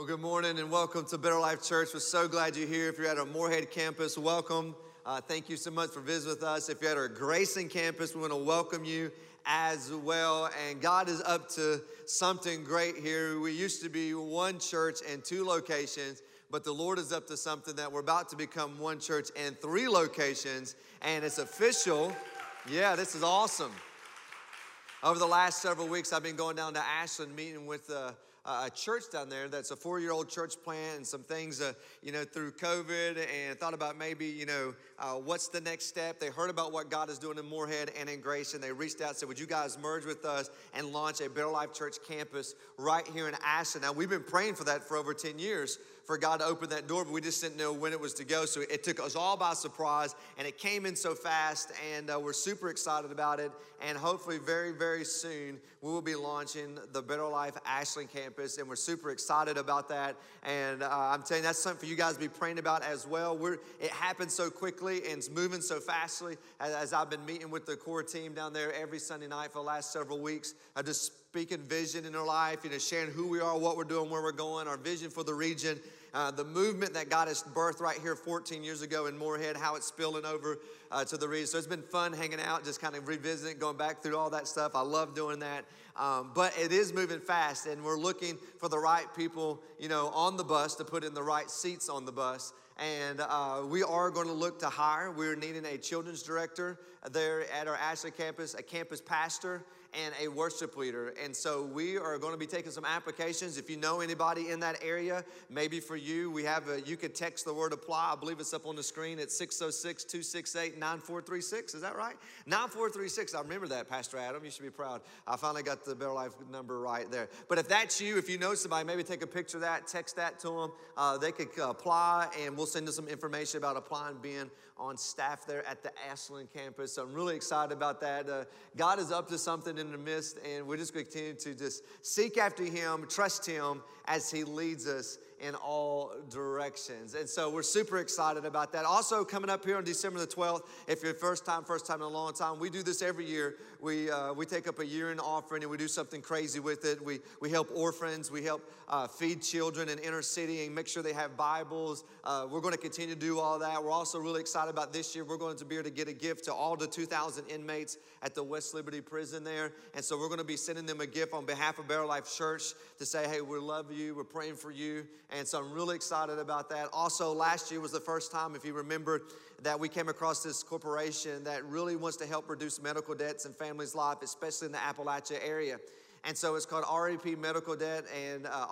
Well, good morning and welcome to Better Life Church. We're so glad you're here. If you're at our Morehead campus, welcome. Uh, thank you so much for visiting with us. If you're at our Grayson campus, we want to welcome you as well. And God is up to something great here. We used to be one church and two locations, but the Lord is up to something that we're about to become one church and three locations, and it's official. Yeah, this is awesome. Over the last several weeks, I've been going down to Ashland meeting with. Uh, a church down there that's a four year old church plant and some things, uh, you know, through COVID and thought about maybe, you know, uh, what's the next step. They heard about what God is doing in Morehead and in Grace and they reached out and said, Would you guys merge with us and launch a Better Life Church campus right here in Ashland? Now, we've been praying for that for over 10 years for God to open that door, but we just didn't know when it was to go. So it took us all by surprise, and it came in so fast, and uh, we're super excited about it. And hopefully, very, very soon, we will be launching the Better Life Ashland campus, and we're super excited about that. And uh, I'm telling you, that's something for you guys to be praying about as well. We're, it happened so quickly and it's moving so fastly as, as I've been meeting with the core team down there every Sunday night for the last several weeks. I just speaking vision in our life, you know, sharing who we are, what we're doing, where we're going, our vision for the region, uh, the movement that got us birthed right here 14 years ago in Morehead, how it's spilling over uh, to the region. So it's been fun hanging out, just kind of revisiting, going back through all that stuff. I love doing that. Um, but it is moving fast, and we're looking for the right people, you know, on the bus to put in the right seats on the bus. And uh, we are going to look to hire. We're needing a children's director there at our Ashland campus, a campus pastor, and a worship leader. And so we are going to be taking some applications. If you know anybody in that area, maybe for you, we have a, you could text the word apply. I believe it's up on the screen at 606 268 9436. Is that right? 9436. I remember that, Pastor Adam. You should be proud. I finally got the Better Life number right there. But if that's you, if you know somebody, maybe take a picture of that, text that to them. Uh, they could apply, and we'll send them some information about applying, being on staff there at the Ashland campus. So I'm really excited about that. Uh, God is up to something in the midst, and we're just going to continue to just seek after Him, trust Him as He leads us in all directions. And so we're super excited about that. Also, coming up here on December the 12th, if you're first time, first time in a long time, we do this every year. We, uh, we take up a year in offering and we do something crazy with it. We, we help orphans, we help uh, feed children in inner city and make sure they have Bibles. Uh, we're going to continue to do all that. We're also really excited about this year. We're going to be able to get a gift to all the 2,000 inmates at the West Liberty prison there. And so we're going to be sending them a gift on behalf of Better Life Church to say, hey, we love you, we're praying for you. And so I'm really excited about that. Also, last year was the first time, if you remember, that we came across this corporation that really wants to help reduce medical debts in families' life, especially in the Appalachia area. And so it's called REP Medical Debt and uh,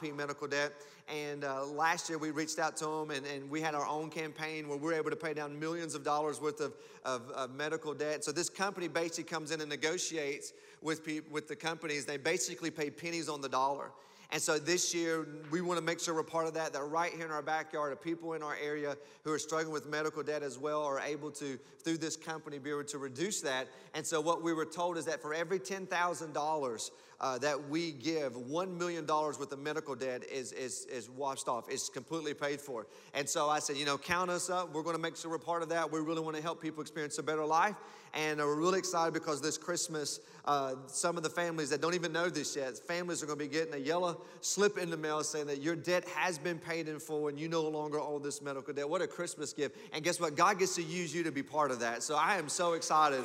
RIP Medical Debt. And uh, last year we reached out to them and, and we had our own campaign where we were able to pay down millions of dollars worth of, of, of medical debt. So this company basically comes in and negotiates with, people, with the companies. They basically pay pennies on the dollar. And so this year, we want to make sure we're part of that, that right here in our backyard, of people in our area who are struggling with medical debt as well are able to, through this company, be able to reduce that. And so what we were told is that for every $10,000 uh, that we give, $1 million worth of medical debt is, is, is washed off. It's completely paid for. And so I said, you know, count us up. We're going to make sure we're part of that. We really want to help people experience a better life. And we're really excited because this Christmas, uh, some of the families that don't even know this yet, families are going to be getting a yellow slip in the mail saying that your debt has been paid in full and you no longer owe this medical debt. What a Christmas gift. And guess what? God gets to use you to be part of that. So I am so excited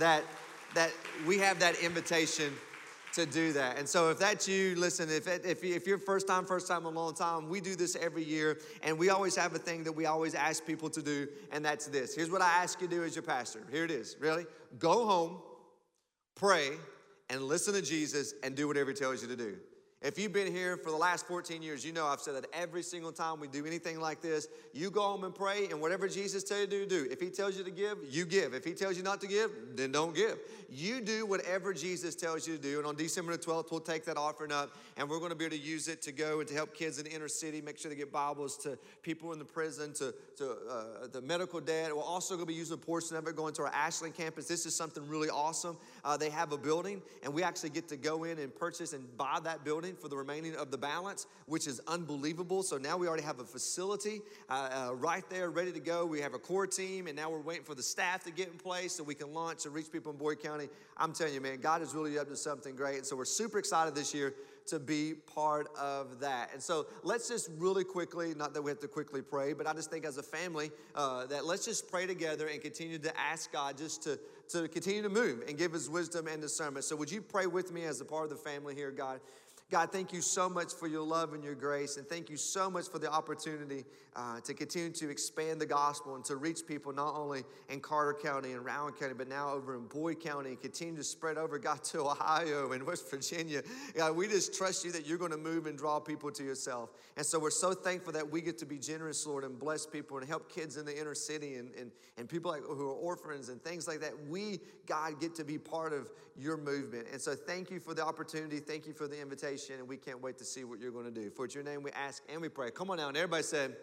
that, that we have that invitation to do that. And so if that's you, listen, if, if, if you're first time, first time a long time, we do this every year. And we always have a thing that we always ask people to do, and that's this. Here's what I ask you to do as your pastor. Here it is. Really? Go home, pray, and listen to Jesus and do whatever he tells you to do. If you've been here for the last 14 years, you know I've said that every single time we do anything like this, you go home and pray, and whatever Jesus tells you to do, do if he tells you to give, you give. If he tells you not to give, then don't give. You do whatever Jesus tells you to do. And on December the 12th, we'll take that offering up, and we're going to be able to use it to go and to help kids in the inner city, make sure they get Bibles to people in the prison, to, to uh, the medical debt. We're also going to be using a portion of it going to our Ashland campus. This is something really awesome. Uh, they have a building, and we actually get to go in and purchase and buy that building for the remaining of the balance, which is unbelievable. So now we already have a facility uh, uh, right there ready to go. We have a core team, and now we're waiting for the staff to get in place so we can launch and reach people in Boyd County. I'm telling you, man, God is really up to something great. And so we're super excited this year to be part of that. And so let's just really quickly, not that we have to quickly pray, but I just think as a family uh, that let's just pray together and continue to ask God just to, to continue to move and give us wisdom and discernment. So would you pray with me as a part of the family here, God? God, thank you so much for your love and your grace, and thank you so much for the opportunity uh, to continue to expand the gospel and to reach people not only in Carter County and Rowan County, but now over in Boyd County and continue to spread over, God, to Ohio and West Virginia. God, we just trust you that you're going to move and draw people to yourself. And so we're so thankful that we get to be generous, Lord, and bless people and help kids in the inner city and, and, and people like, who are orphans and things like that. We, God, get to be part of your movement. And so thank you for the opportunity. Thank you for the invitation and we can't wait to see what you're going to do. For it's your name we ask and we pray. Come on now, and everybody said,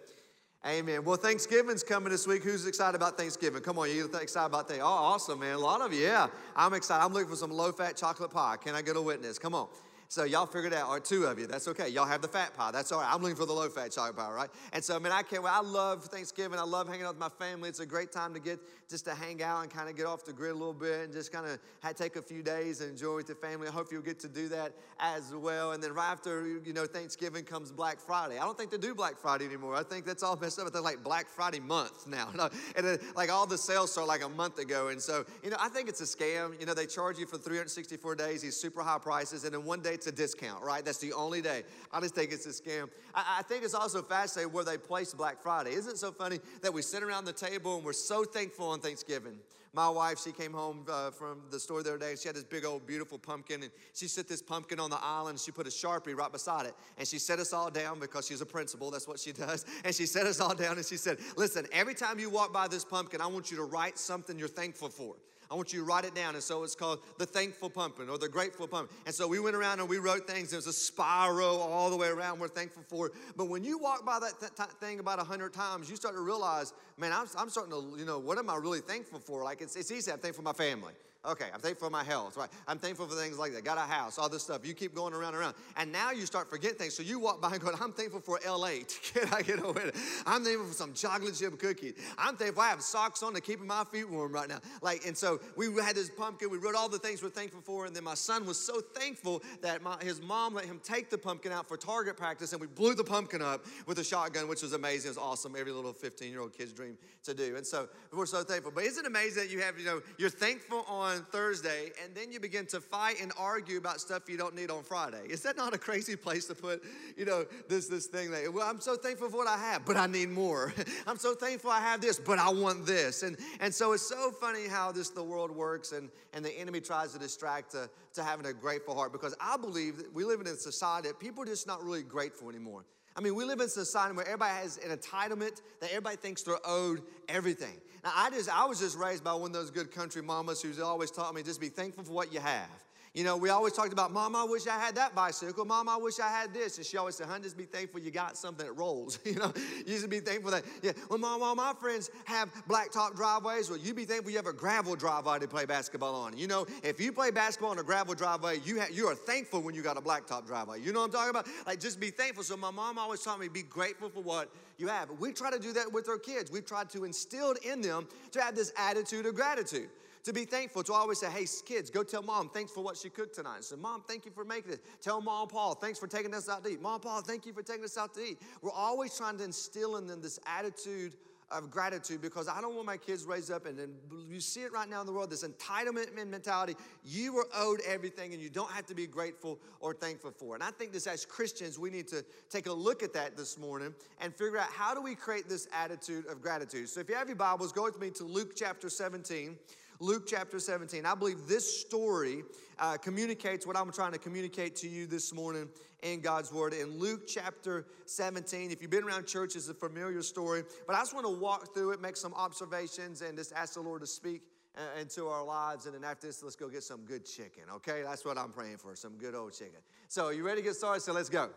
Amen. Well, Thanksgiving's coming this week. Who's excited about Thanksgiving? Come on, you excited about that? Oh, awesome, man. A lot of you, yeah. I'm excited. I'm looking for some low fat chocolate pie. Can I get a witness? Come on. So y'all figured out, or two of you, that's okay. Y'all have the fat pie. That's all right. I'm looking for the low fat chocolate pie, right? And so, I mean, I can't wait. I love Thanksgiving. I love hanging out with my family. It's a great time to get just to hang out and kind of get off the grid a little bit and just kind of take a few days and enjoy with the family. I hope you'll get to do that as well. And then right after, you know, Thanksgiving comes Black Friday. I don't think they do Black Friday anymore. I think that's all messed up. They're like Black Friday month now. and then, like all the sales start like a month ago. And so, you know, I think it's a scam. You know, they charge you for 364 days, these super high prices, and then one day it's a discount, right? That's the only day. I just think it's a scam. I, I think it's also fascinating where they place Black Friday. Isn't it so funny that we sit around the table and we're so thankful on Thanksgiving? My wife, she came home uh, from the store the other day. She had this big old beautiful pumpkin, and she set this pumpkin on the island. She put a sharpie right beside it, and she set us all down because she's a principal. That's what she does. And she set us all down, and she said, "Listen, every time you walk by this pumpkin, I want you to write something you're thankful for." I want you to write it down. And so it's called the thankful pumpkin or the grateful pumpkin. And so we went around and we wrote things. There's a spiral all the way around we're thankful for. But when you walk by that th- thing about a hundred times, you start to realize, man, I'm, I'm, starting to, you know, what am I really thankful for? Like it's, it's easy. I'm thankful for my family. Okay, I'm thankful for my health, right? I'm thankful for things like that. Got a house, all this stuff. You keep going around and around. And now you start forgetting things. So you walk by and go, I'm thankful for L8. Can I get away? I'm thankful for some chocolate chip cookies. I'm thankful I have socks on to keep my feet warm right now. Like, and so we had this pumpkin. We wrote all the things we're thankful for. And then my son was so thankful that my, his mom let him take the pumpkin out for target practice. And we blew the pumpkin up with a shotgun, which was amazing. It was awesome. Every little 15 year old kid's dream to do. And so we're so thankful. But isn't it amazing that you have, you know, you're thankful on Thursday and then you begin to fight and argue about stuff you don't need on Friday. Is that not a crazy place to put, you know, this this thing that well, I'm so thankful for what I have, but I need more. I'm so thankful I have this, but I want this. And and so it's so funny how this the world works and and the enemy tries to distract to, to having a grateful heart because I believe that we live in a society that people are just not really grateful anymore. I mean, we live in a society where everybody has an entitlement that everybody thinks they're owed everything. Now, I just I was just raised by one of those good country mamas who's always taught me just be thankful for what you have. You know, we always talked about, Mom, I wish I had that bicycle. Mom, I wish I had this. And she always said, Hun, just be thankful you got something that rolls. you know, you should be thankful that, yeah. Well, Mom, all my friends have blacktop driveways. Well, you be thankful you have a gravel driveway to play basketball on. You know, if you play basketball on a gravel driveway, you, ha- you are thankful when you got a blacktop driveway. You know what I'm talking about? Like, just be thankful. So my mom always taught me, be grateful for what you have. We try to do that with our kids. We try to instill in them to have this attitude of gratitude to be thankful, to always say, hey, kids, go tell mom, thanks for what she cooked tonight. So, mom, thank you for making this. Tell mom, Paul, thanks for taking us out to eat. Mom, Paul, thank you for taking us out to eat. We're always trying to instill in them this attitude of gratitude because I don't want my kids raised up and, and you see it right now in the world, this entitlement mentality. You were owed everything and you don't have to be grateful or thankful for. And I think this as Christians, we need to take a look at that this morning and figure out how do we create this attitude of gratitude. So if you have your Bibles, go with me to Luke chapter 17. Luke chapter 17. I believe this story uh, communicates what I'm trying to communicate to you this morning in God's Word. In Luke chapter 17, if you've been around church, it's a familiar story, but I just want to walk through it, make some observations, and just ask the Lord to speak uh, into our lives. And then after this, let's go get some good chicken, okay? That's what I'm praying for, some good old chicken. So, you ready to get started? So, let's go.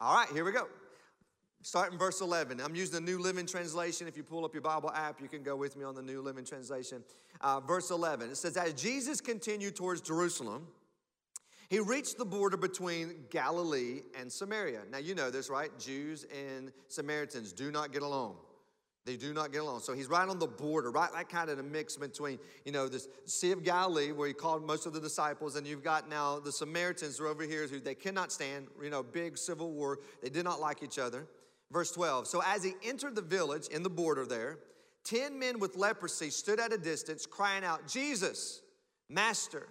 All right, here we go. Start in verse 11. I'm using the New Living Translation. If you pull up your Bible app, you can go with me on the New Living Translation. Uh, verse 11. It says, As Jesus continued towards Jerusalem, he reached the border between Galilee and Samaria. Now, you know this, right? Jews and Samaritans do not get along. They do not get along. So he's right on the border, right? That kind of a mix between, you know, this Sea of Galilee, where he called most of the disciples, and you've got now the Samaritans who are over here who they cannot stand, you know, big civil war. They did not like each other. Verse 12. So as he entered the village in the border there, ten men with leprosy stood at a distance, crying out, Jesus, Master,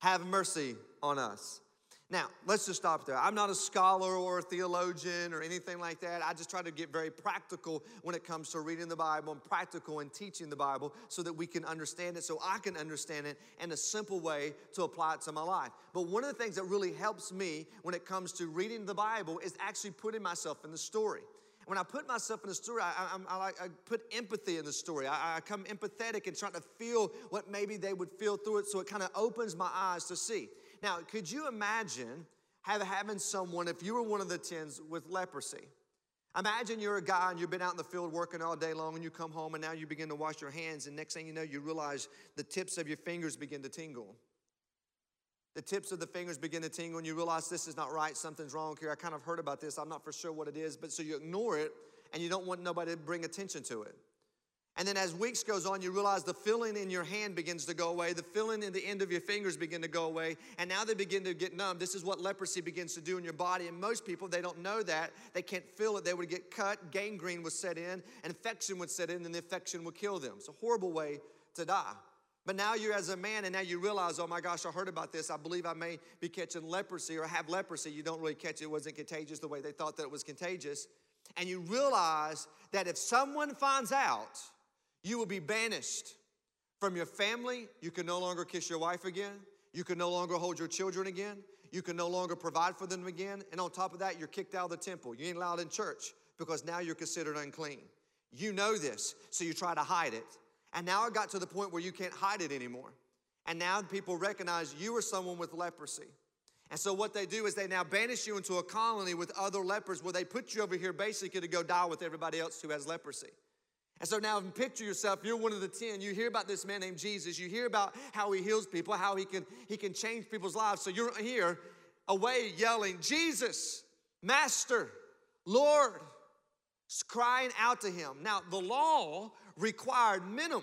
have mercy on us. Now, let's just stop there. I'm not a scholar or a theologian or anything like that. I just try to get very practical when it comes to reading the Bible and practical in teaching the Bible so that we can understand it, so I can understand it in a simple way to apply it to my life. But one of the things that really helps me when it comes to reading the Bible is actually putting myself in the story. When I put myself in the story, I, I, I, I put empathy in the story. I, I come empathetic and try to feel what maybe they would feel through it so it kind of opens my eyes to see. Now, could you imagine having someone, if you were one of the tens with leprosy? Imagine you're a guy and you've been out in the field working all day long and you come home and now you begin to wash your hands, and next thing you know, you realize the tips of your fingers begin to tingle. The tips of the fingers begin to tingle, and you realize this is not right, something's wrong here. I kind of heard about this, I'm not for sure what it is, but so you ignore it and you don't want nobody to bring attention to it. And then as weeks goes on, you realize the feeling in your hand begins to go away. The feeling in the end of your fingers begin to go away. And now they begin to get numb. This is what leprosy begins to do in your body. And most people, they don't know that. They can't feel it. They would get cut, gangrene would set in, infection would set in, and the infection would kill them. It's a horrible way to die. But now you're as a man, and now you realize, oh my gosh, I heard about this. I believe I may be catching leprosy or have leprosy. You don't really catch it. It wasn't contagious the way they thought that it was contagious. And you realize that if someone finds out, you will be banished from your family. You can no longer kiss your wife again. You can no longer hold your children again. You can no longer provide for them again. And on top of that, you're kicked out of the temple. You ain't allowed in church because now you're considered unclean. You know this, so you try to hide it. And now it got to the point where you can't hide it anymore. And now people recognize you are someone with leprosy. And so what they do is they now banish you into a colony with other lepers where they put you over here basically to go die with everybody else who has leprosy. And so now picture yourself, you're one of the 10. You hear about this man named Jesus. You hear about how he heals people, how he can, he can change people's lives. So you're here away yelling, Jesus, Master, Lord, crying out to him. Now, the law required minimum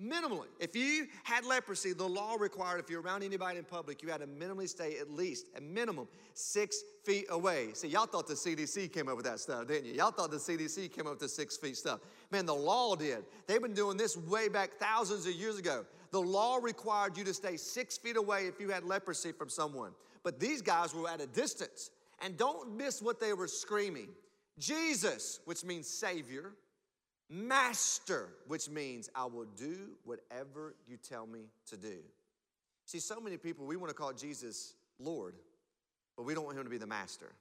Minimally. If you had leprosy, the law required if you're around anybody in public, you had to minimally stay at least, a minimum, six feet away. See, y'all thought the CDC came up with that stuff, didn't you? Y'all thought the CDC came up with the six feet stuff. Man, the law did. They've been doing this way back thousands of years ago. The law required you to stay six feet away if you had leprosy from someone. But these guys were at a distance. And don't miss what they were screaming Jesus, which means Savior Master, which means I will do whatever you tell me to do. See, so many people, we want to call Jesus Lord, but we don't want him to be the master.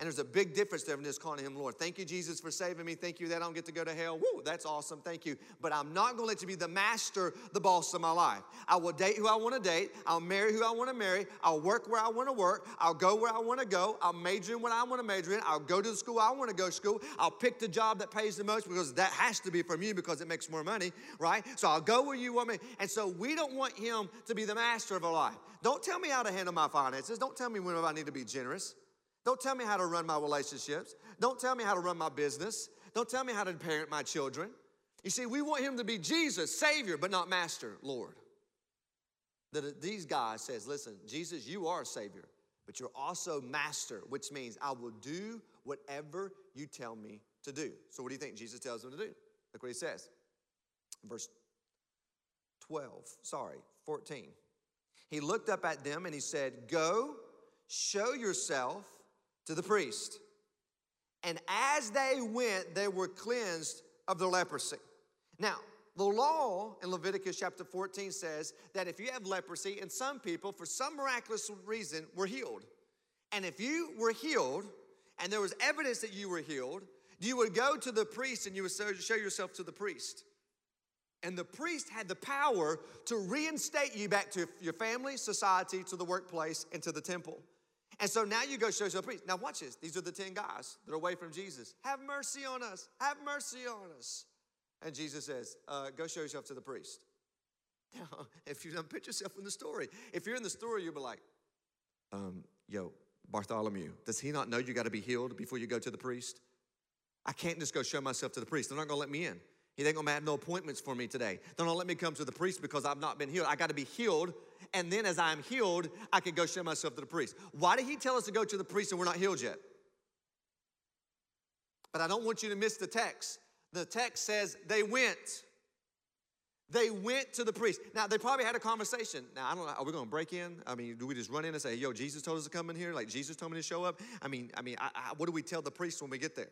And there's a big difference there in just calling him Lord. Thank you, Jesus, for saving me. Thank you that I don't get to go to hell. Woo, that's awesome. Thank you. But I'm not going to let you be the master, the boss of my life. I will date who I want to date. I'll marry who I want to marry. I'll work where I want to work. I'll go where I want to go. I'll major in what I want to major in. I'll go to the school I want to go to school. I'll pick the job that pays the most because that has to be from you because it makes more money, right? So I'll go where you want me. And so we don't want him to be the master of our life. Don't tell me how to handle my finances. Don't tell me when I need to be generous. Don't tell me how to run my relationships. Don't tell me how to run my business. Don't tell me how to parent my children. You see, we want him to be Jesus, Savior, but not Master, Lord. That these guys says, listen, Jesus, you are Savior, but you're also Master, which means I will do whatever you tell me to do. So what do you think Jesus tells them to do? Look what he says. Verse 12, sorry, 14. He looked up at them and he said, Go, show yourself to the priest. And as they went, they were cleansed of their leprosy. Now, the law in Leviticus chapter 14 says that if you have leprosy, and some people, for some miraculous reason, were healed. And if you were healed, and there was evidence that you were healed, you would go to the priest and you would show yourself to the priest. And the priest had the power to reinstate you back to your family, society, to the workplace, and to the temple. And so now you go show yourself the priest. Now watch this. These are the 10 guys that are away from Jesus. Have mercy on us. Have mercy on us. And Jesus says, uh, go show yourself to the priest. Now, if you don't put yourself in the story, if you're in the story, you'll be like, um, yo, Bartholomew, does he not know you got to be healed before you go to the priest? I can't just go show myself to the priest. They're not gonna let me in. He ain't gonna have no appointments for me today. They're not gonna let me come to the priest because I've not been healed. I gotta be healed, and then as I'm healed, I can go show myself to the priest. Why did he tell us to go to the priest and we're not healed yet? But I don't want you to miss the text. The text says they went. They went to the priest. Now, they probably had a conversation. Now, I don't know, are we gonna break in? I mean, do we just run in and say, yo, Jesus told us to come in here? Like, Jesus told me to show up? I mean, I mean, I, I, what do we tell the priest when we get there?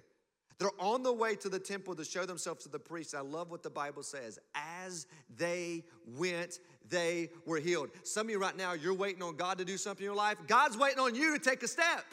They're on the way to the temple to show themselves to the priests. I love what the Bible says. As they went, they were healed. Some of you right now, you're waiting on God to do something in your life. God's waiting on you to take a step.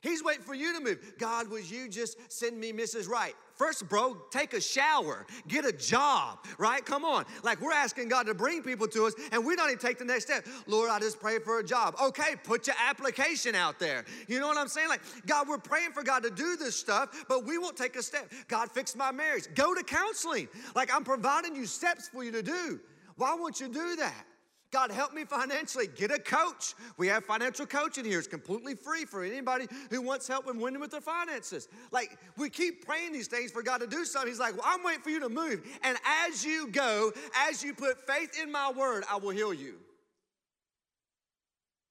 He's waiting for you to move. God, would you just send me Mrs. Right? First, bro, take a shower, get a job, right? Come on. Like we're asking God to bring people to us, and we don't even take the next step. Lord, I just pray for a job. Okay, put your application out there. You know what I'm saying? Like, God, we're praying for God to do this stuff, but we won't take a step. God, fix my marriage. Go to counseling. Like, I'm providing you steps for you to do. Why won't you do that? God, help me financially. Get a coach. We have financial coaching here. It's completely free for anybody who wants help in winning with their finances. Like, we keep praying these things for God to do something. He's like, Well, I'm waiting for you to move. And as you go, as you put faith in my word, I will heal you.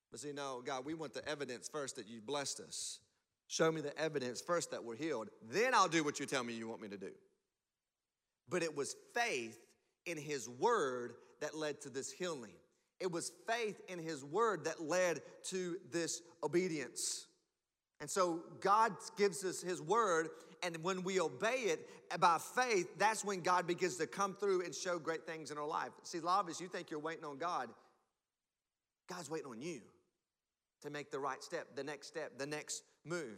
But see, no, God, we want the evidence first that you blessed us. Show me the evidence first that we're healed. Then I'll do what you tell me you want me to do. But it was faith in his word that led to this healing. It was faith in His word that led to this obedience. And so God gives us His word, and when we obey it by faith, that's when God begins to come through and show great things in our life. See, a lot of us, you think you're waiting on God. God's waiting on you to make the right step, the next step, the next move.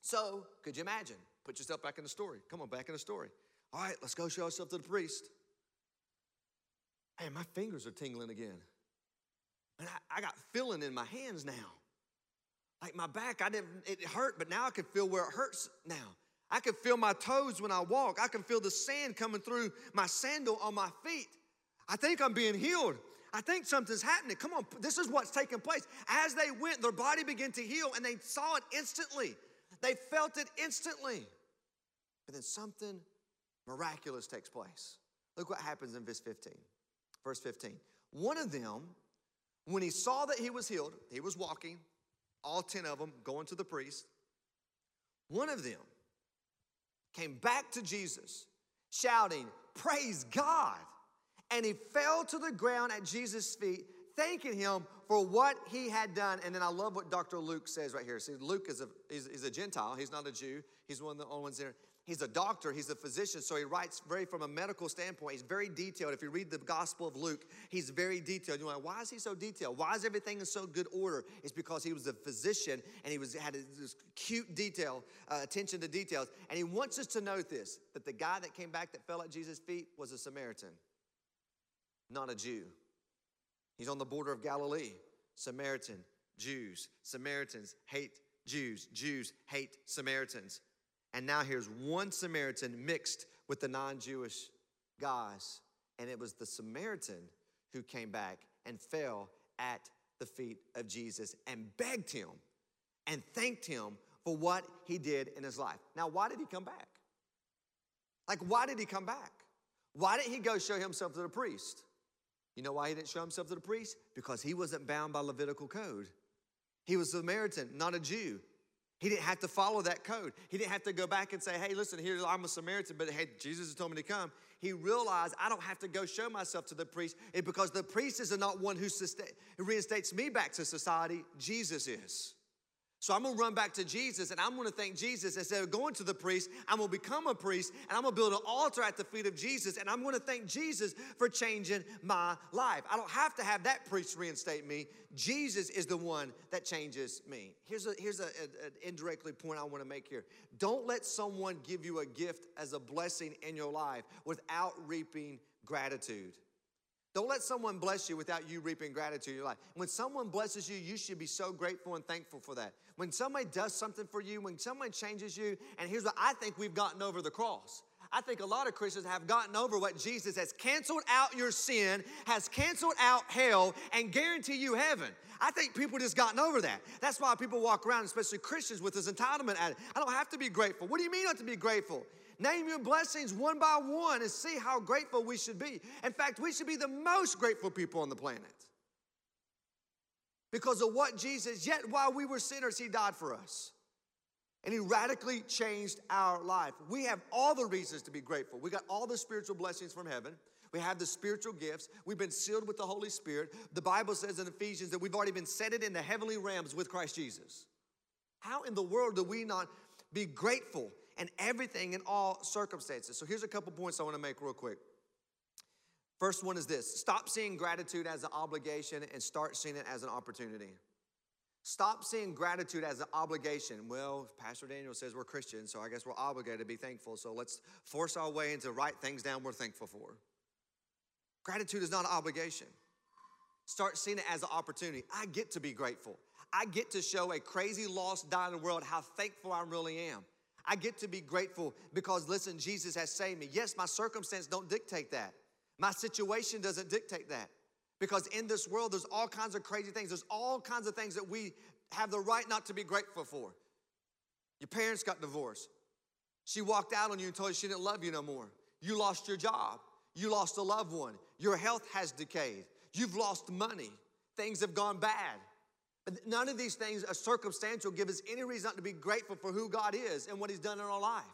So, could you imagine? Put yourself back in the story. Come on, back in the story. All right, let's go show ourselves to the priest. Man, my fingers are tingling again. And I, I got feeling in my hands now. Like my back, I didn't, it hurt, but now I can feel where it hurts now. I can feel my toes when I walk. I can feel the sand coming through my sandal on my feet. I think I'm being healed. I think something's happening. Come on, this is what's taking place. As they went, their body began to heal and they saw it instantly. They felt it instantly. But then something miraculous takes place. Look what happens in verse 15. Verse 15. One of them, when he saw that he was healed, he was walking, all 10 of them going to the priest. One of them came back to Jesus, shouting, Praise God. And he fell to the ground at Jesus' feet, thanking him for what he had done. And then I love what Dr. Luke says right here. See, Luke is a, he's, he's a Gentile, he's not a Jew. He's one of the only ones there. He's a doctor, he's a physician, so he writes very from a medical standpoint. He's very detailed. If you read the Gospel of Luke, he's very detailed. You're like, why is he so detailed? Why is everything in so good order? It's because he was a physician and he was had this cute detail, uh, attention to details. And he wants us to note this that the guy that came back that fell at Jesus' feet was a Samaritan, not a Jew. He's on the border of Galilee. Samaritan, Jews. Samaritans hate Jews. Jews hate Samaritans. And now here's one Samaritan mixed with the non Jewish guys. And it was the Samaritan who came back and fell at the feet of Jesus and begged him and thanked him for what he did in his life. Now, why did he come back? Like, why did he come back? Why didn't he go show himself to the priest? You know why he didn't show himself to the priest? Because he wasn't bound by Levitical code. He was Samaritan, not a Jew. He didn't have to follow that code. He didn't have to go back and say, hey, listen, here I'm a Samaritan, but hey, Jesus has told me to come. He realized I don't have to go show myself to the priest because the priest is not one who, reinstates me back to society. Jesus is. So I'm gonna run back to Jesus and I'm gonna thank Jesus. Instead of going to the priest, I'm gonna become a priest and I'm gonna build an altar at the feet of Jesus and I'm gonna thank Jesus for changing my life. I don't have to have that priest reinstate me. Jesus is the one that changes me. Here's a here's a, a, an indirectly point I wanna make here. Don't let someone give you a gift as a blessing in your life without reaping gratitude. Don't let someone bless you without you reaping gratitude in your life. When someone blesses you, you should be so grateful and thankful for that. When somebody does something for you, when someone changes you, and here's what I think we've gotten over the cross. I think a lot of Christians have gotten over what Jesus has canceled out your sin, has canceled out hell, and guarantee you heaven. I think people just gotten over that. That's why people walk around, especially Christians, with this entitlement attitude. I don't have to be grateful. What do you mean not to be grateful? Name your blessings one by one and see how grateful we should be. In fact, we should be the most grateful people on the planet. Because of what Jesus, yet while we were sinners, He died for us. And He radically changed our life. We have all the reasons to be grateful. We got all the spiritual blessings from heaven. We have the spiritual gifts. We've been sealed with the Holy Spirit. The Bible says in Ephesians that we've already been seated in the heavenly realms with Christ Jesus. How in the world do we not be grateful in everything in all circumstances? So here's a couple points I want to make real quick. First one is this stop seeing gratitude as an obligation and start seeing it as an opportunity. Stop seeing gratitude as an obligation. Well, Pastor Daniel says we're Christians, so I guess we're obligated to be thankful. So let's force our way into write things down we're thankful for. Gratitude is not an obligation. Start seeing it as an opportunity. I get to be grateful. I get to show a crazy, lost, dying world how thankful I really am. I get to be grateful because, listen, Jesus has saved me. Yes, my circumstance don't dictate that. My situation doesn't dictate that. Because in this world, there's all kinds of crazy things. There's all kinds of things that we have the right not to be grateful for. Your parents got divorced. She walked out on you and told you she didn't love you no more. You lost your job. You lost a loved one. Your health has decayed. You've lost money. Things have gone bad. None of these things are circumstantial, give us any reason not to be grateful for who God is and what He's done in our life.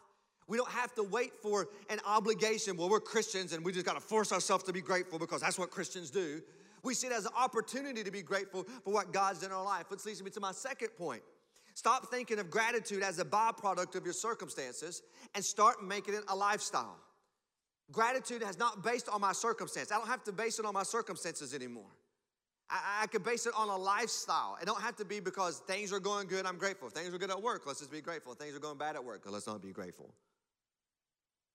We don't have to wait for an obligation. Well, we're Christians and we just got to force ourselves to be grateful because that's what Christians do. We see it as an opportunity to be grateful for what God's done in our life, which leads me to my second point. Stop thinking of gratitude as a byproduct of your circumstances and start making it a lifestyle. Gratitude has not based on my circumstance. I don't have to base it on my circumstances anymore. I, I base it on a lifestyle. It don't have to be because things are going good, I'm grateful. If things are good at work, let's just be grateful. If things are going bad at work, let's not be grateful.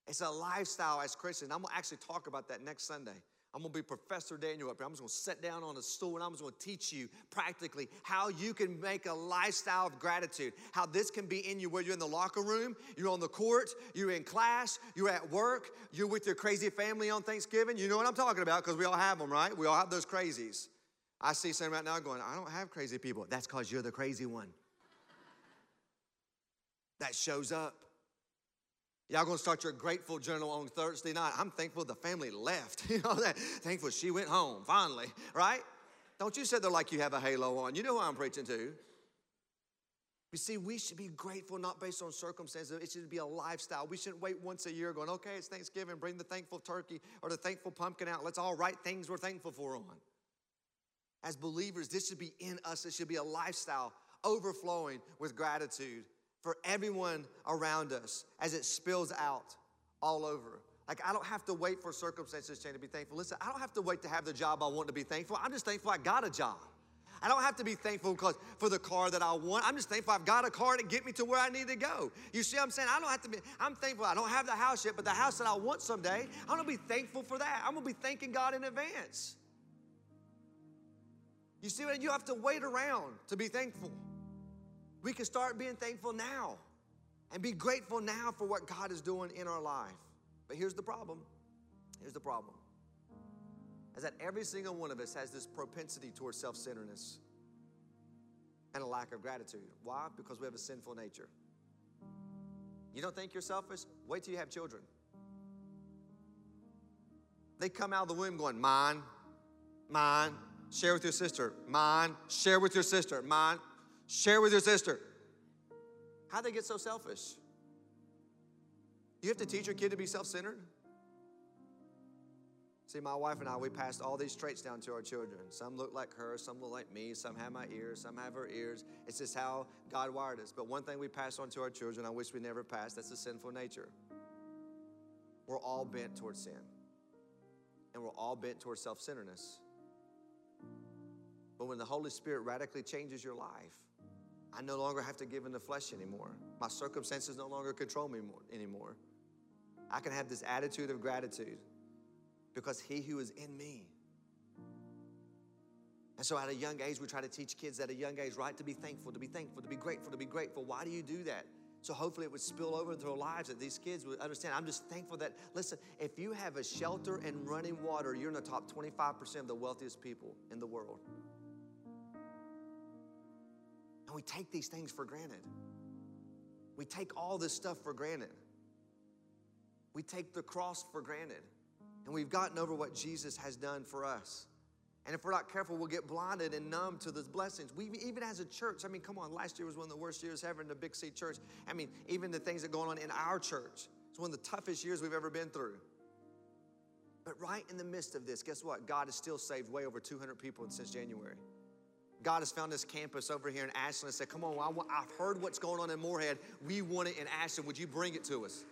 It's a lifestyle as Christians. I'm gonna actually talk about that next Sunday. I'm gonna be Professor Daniel up here. I'm just gonna sit down on a stool and I'm just gonna teach you practically how you can make a lifestyle of gratitude. How this can be in you, whether you're in the locker room, you're on the court, you're in class, you're at work, you're with your crazy family on Thanksgiving. You know what I'm talking about because we all have them, right? We all have those crazies. I see some right now going, I don't have crazy people. That's because you're the crazy one. that shows up. Y'all gonna start your grateful journal on Thursday night. I'm thankful the family left. you know that? Thankful she went home finally, right? Don't you sit there like you have a halo on. You know who I'm preaching to. You see, we should be grateful not based on circumstances. It should be a lifestyle. We shouldn't wait once a year going, okay, it's Thanksgiving, bring the thankful turkey or the thankful pumpkin out. Let's all write things we're thankful for on. As believers, this should be in us. It should be a lifestyle overflowing with gratitude for everyone around us as it spills out all over. Like, I don't have to wait for circumstances to change to be thankful. Listen, I don't have to wait to have the job I want to be thankful. I'm just thankful I got a job. I don't have to be thankful because for the car that I want. I'm just thankful I've got a car to get me to where I need to go. You see what I'm saying? I don't have to be, I'm thankful I don't have the house yet, but the house that I want someday, I'm gonna be thankful for that. I'm gonna be thanking God in advance. You see what you have to wait around to be thankful. We can start being thankful now and be grateful now for what God is doing in our life. But here's the problem. Here's the problem. Is that every single one of us has this propensity towards self centeredness and a lack of gratitude. Why? Because we have a sinful nature. You don't think you're selfish? Wait till you have children. They come out of the womb going, mine, mine, share with your sister, mine, share with your sister, mine, Share with your sister. How'd they get so selfish? You have to teach your kid to be self centered? See, my wife and I, we passed all these traits down to our children. Some look like her, some look like me, some have my ears, some have her ears. It's just how God wired us. But one thing we passed on to our children, I wish we never passed, that's the sinful nature. We're all bent towards sin, and we're all bent towards self centeredness. But when the Holy Spirit radically changes your life, I no longer have to give in the flesh anymore. My circumstances no longer control me more, anymore. I can have this attitude of gratitude because He who is in me. And so, at a young age, we try to teach kids at a young age, right, to be thankful, to be thankful, to be grateful, to be grateful. Why do you do that? So hopefully it would spill over into their lives that these kids would understand. I'm just thankful that, listen, if you have a shelter and running water, you're in the top 25% of the wealthiest people in the world. And we take these things for granted. We take all this stuff for granted. We take the cross for granted. And we've gotten over what Jesus has done for us. And if we're not careful, we'll get blinded and numb to those blessings. We even as a church, I mean, come on, last year was one of the worst years ever in the Big C church. I mean, even the things that are going on in our church, it's one of the toughest years we've ever been through. But right in the midst of this, guess what? God has still saved way over 200 people since January. God has found this campus over here in Ashland and said, Come on, I've heard what's going on in Morehead. We want it in Ashland. Would you bring it to us?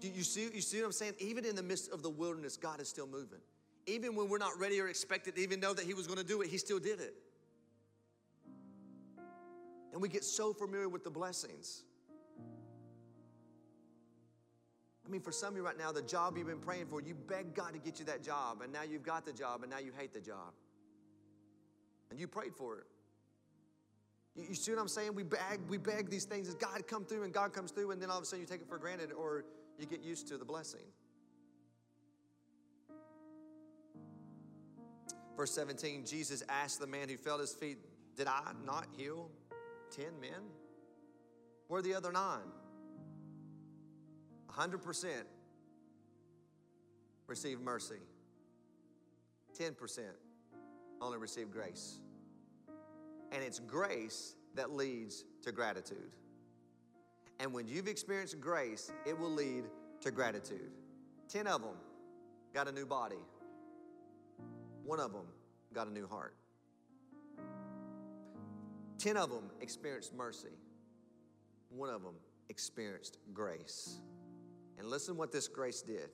Do you see, you see what I'm saying? Even in the midst of the wilderness, God is still moving. Even when we're not ready or expected to even know that He was going to do it, He still did it. And we get so familiar with the blessings. I mean, for some of you right now, the job you've been praying for, you begged God to get you that job, and now you've got the job, and now you hate the job. And you prayed for it. You, see what I'm saying? We beg, we beg these things as God come through, and God comes through, and then all of a sudden you take it for granted, or you get used to the blessing. Verse 17, Jesus asked the man who fell at his feet, Did I not heal 10 men? Where are the other nine? 100% receive mercy, 10% only receive grace. And it's grace that leads to gratitude. And when you've experienced grace, it will lead to gratitude. 10 of them got a new body, one of them got a new heart. 10 of them experienced mercy, one of them experienced grace. And listen what this grace did.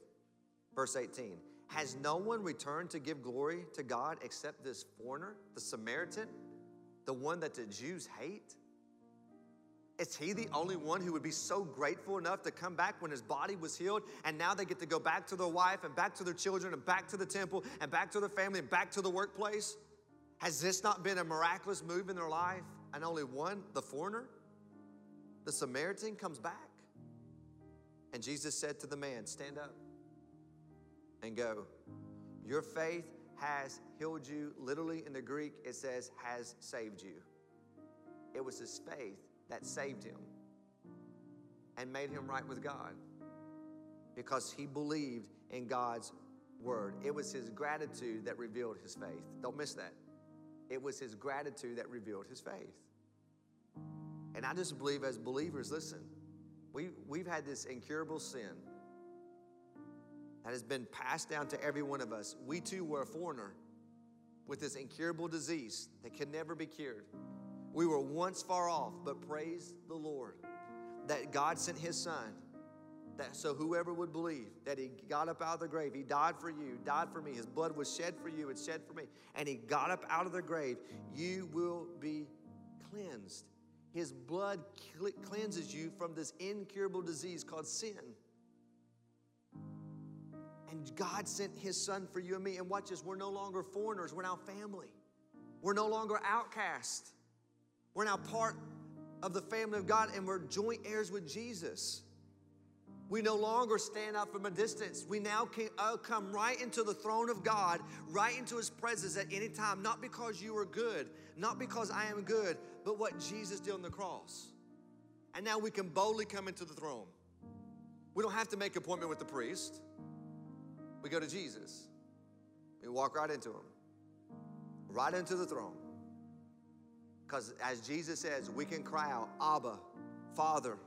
Verse 18 Has no one returned to give glory to God except this foreigner, the Samaritan, the one that the Jews hate? Is he the only one who would be so grateful enough to come back when his body was healed and now they get to go back to their wife and back to their children and back to the temple and back to their family and back to the workplace? Has this not been a miraculous move in their life? And only one, the foreigner, the Samaritan, comes back. And Jesus said to the man, Stand up and go. Your faith has healed you. Literally in the Greek, it says, has saved you. It was his faith that saved him and made him right with God because he believed in God's word. It was his gratitude that revealed his faith. Don't miss that. It was his gratitude that revealed his faith. And I just believe as believers, listen, we, we've had this incurable sin that has been passed down to every one of us. We too were a foreigner with this incurable disease that can never be cured. We were once far off, but praise the Lord that God sent His Son. That so whoever would believe that He got up out of the grave, He died for you, died for me. His blood was shed for you, it's shed for me, and He got up out of the grave. You will be cleansed. His blood cleanses you from this incurable disease called sin. And God sent His Son for you and me. And watch this, we're no longer foreigners, we're now family. We're no longer outcast. We're now part of the family of God and we're joint heirs with Jesus. We no longer stand out from a distance. We now can uh, come right into the throne of God, right into His presence at any time, not because you are good, not because I am good, but what Jesus did on the cross. And now we can boldly come into the throne. We don't have to make appointment with the priest. We go to Jesus. We walk right into Him, right into the throne. Because as Jesus says, we can cry out, Abba, Father.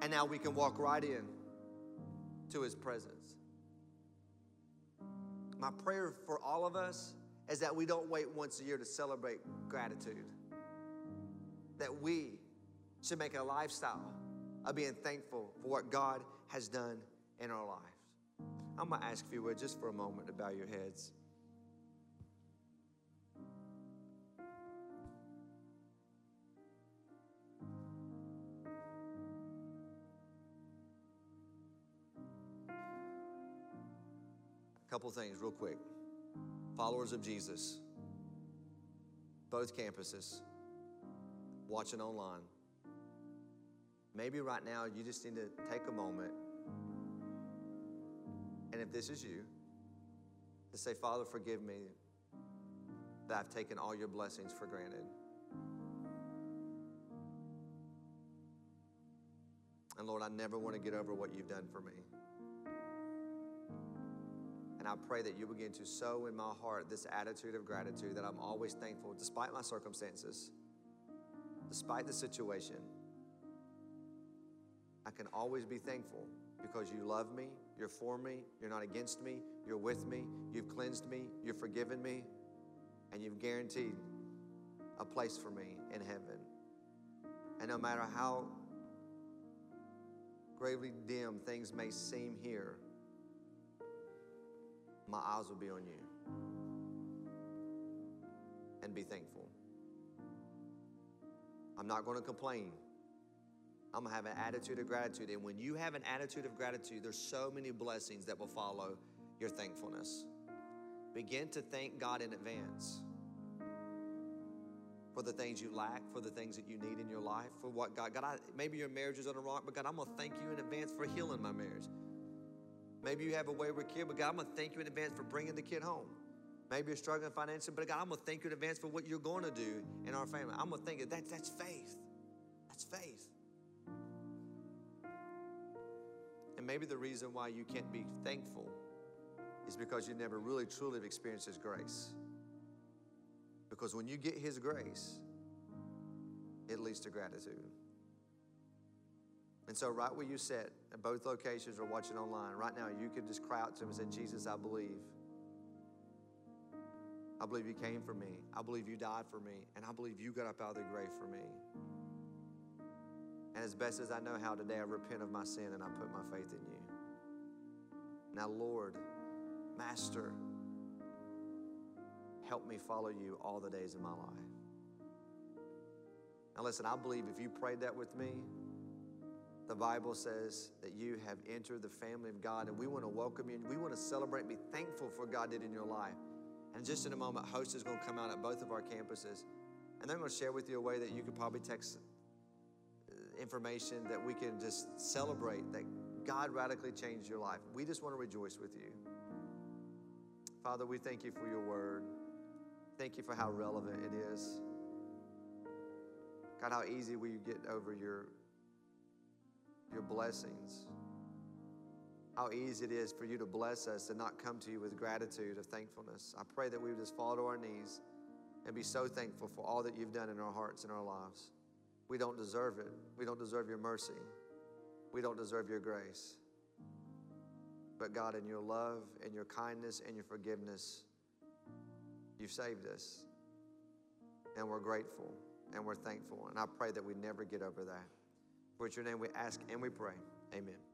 And now we can walk right in to his presence. My prayer for all of us is that we don't wait once a year to celebrate gratitude. That we should make a lifestyle of being thankful for what God has done in our lives. I'm gonna ask if you would just for a moment to bow your heads. Couple things real quick. Followers of Jesus, both campuses. watching online. Maybe right now you just need to take a moment, and if this is you, to say, Father, forgive me that I've taken all your blessings for granted. And Lord, I never want to get over what you've done for me. And I pray that you begin to sow in my heart this attitude of gratitude that I'm always thankful, despite my circumstances, despite the situation. I can always be thankful because you love me, you're for me, you're not against me, you're with me, you've cleansed me, you've forgiven me, and you've guaranteed a place for me in heaven. And no matter how gravely dim things may seem here, my eyes will be on you. And be thankful. I'm not going to complain. I'm going to have an attitude of gratitude. And when you have an attitude of gratitude, there's so many blessings that will follow your thankfulness. Begin to thank God in advance for the things you lack, for the things that you need in your life, for what God, God, I, maybe your marriage is on a rock, but God, I'm gonna thank you in advance for healing my marriage. Maybe you have a wayward kid, but God, I'm gonna thank you in advance for bringing the kid home. Maybe you're struggling financially, but God, I'm gonna thank you in advance for what you're gonna do in our family. I'm gonna think that that's faith. That's faith. And maybe the reason why you can't be thankful is because you never really truly have experienced His grace. Because when you get His grace, it leads to gratitude. And so, right where you sit at both locations or watching online, right now, you could just cry out to Him and say, Jesus, I believe. I believe you came for me. I believe you died for me. And I believe you got up out of the grave for me. And as best as I know how today, I repent of my sin and I put my faith in you. Now, Lord, Master, help me follow you all the days of my life. Now, listen, I believe if you prayed that with me, the Bible says that you have entered the family of God, and we want to welcome you. And we want to celebrate and be thankful for what God did in your life. And just in a moment, host is going to come out at both of our campuses, and they're going to share with you a way that you could probably text uh, information that we can just celebrate that God radically changed your life. We just want to rejoice with you. Father, we thank you for your word. Thank you for how relevant it is. God, how easy we get over your, your blessings. How easy it is for you to bless us and not come to you with gratitude of thankfulness. I pray that we would just fall to our knees and be so thankful for all that you've done in our hearts and our lives. We don't deserve it. We don't deserve your mercy. We don't deserve your grace. But God, in your love and your kindness and your forgiveness, you've saved us. And we're grateful and we're thankful. And I pray that we never get over that. For your name we ask and we pray. Amen.